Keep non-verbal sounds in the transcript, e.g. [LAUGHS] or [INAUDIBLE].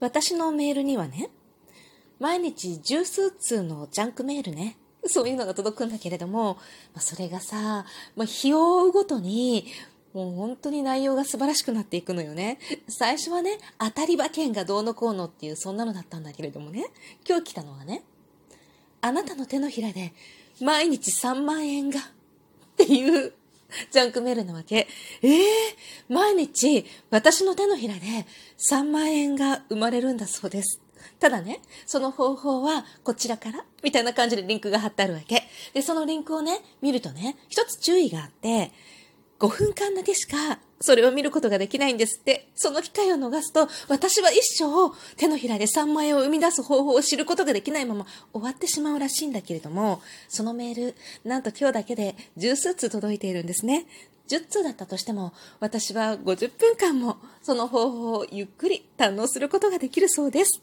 私のメールにはね、毎日十数通のジャンクメールね、そういうのが届くんだけれども、まあ、それがさ、まあ、日を追うごとに、もう本当に内容が素晴らしくなっていくのよね。最初はね、当たり馬券がどうのこうのっていうそんなのだったんだけれどもね、今日来たのはね、あなたの手のひらで毎日3万円がっていう [LAUGHS] ジャンクメールなわけ。ええー、毎日私の手のひらで3万円が生まれるんだそうです。ただね、その方法はこちらからみたいな感じでリンクが貼ってあるわけ。で、そのリンクをね、見るとね、一つ注意があって、5分間だけしかそれを見ることができないんですって。その機会を逃すと、私は一生手のひらで3万円を生み出す方法を知ることができないまま終わってしまうらしいんだけれども、そのメール、なんと今日だけで十数通届いているんですね。10通だったとしても、私は50分間もその方法をゆっくり堪能することができるそうです。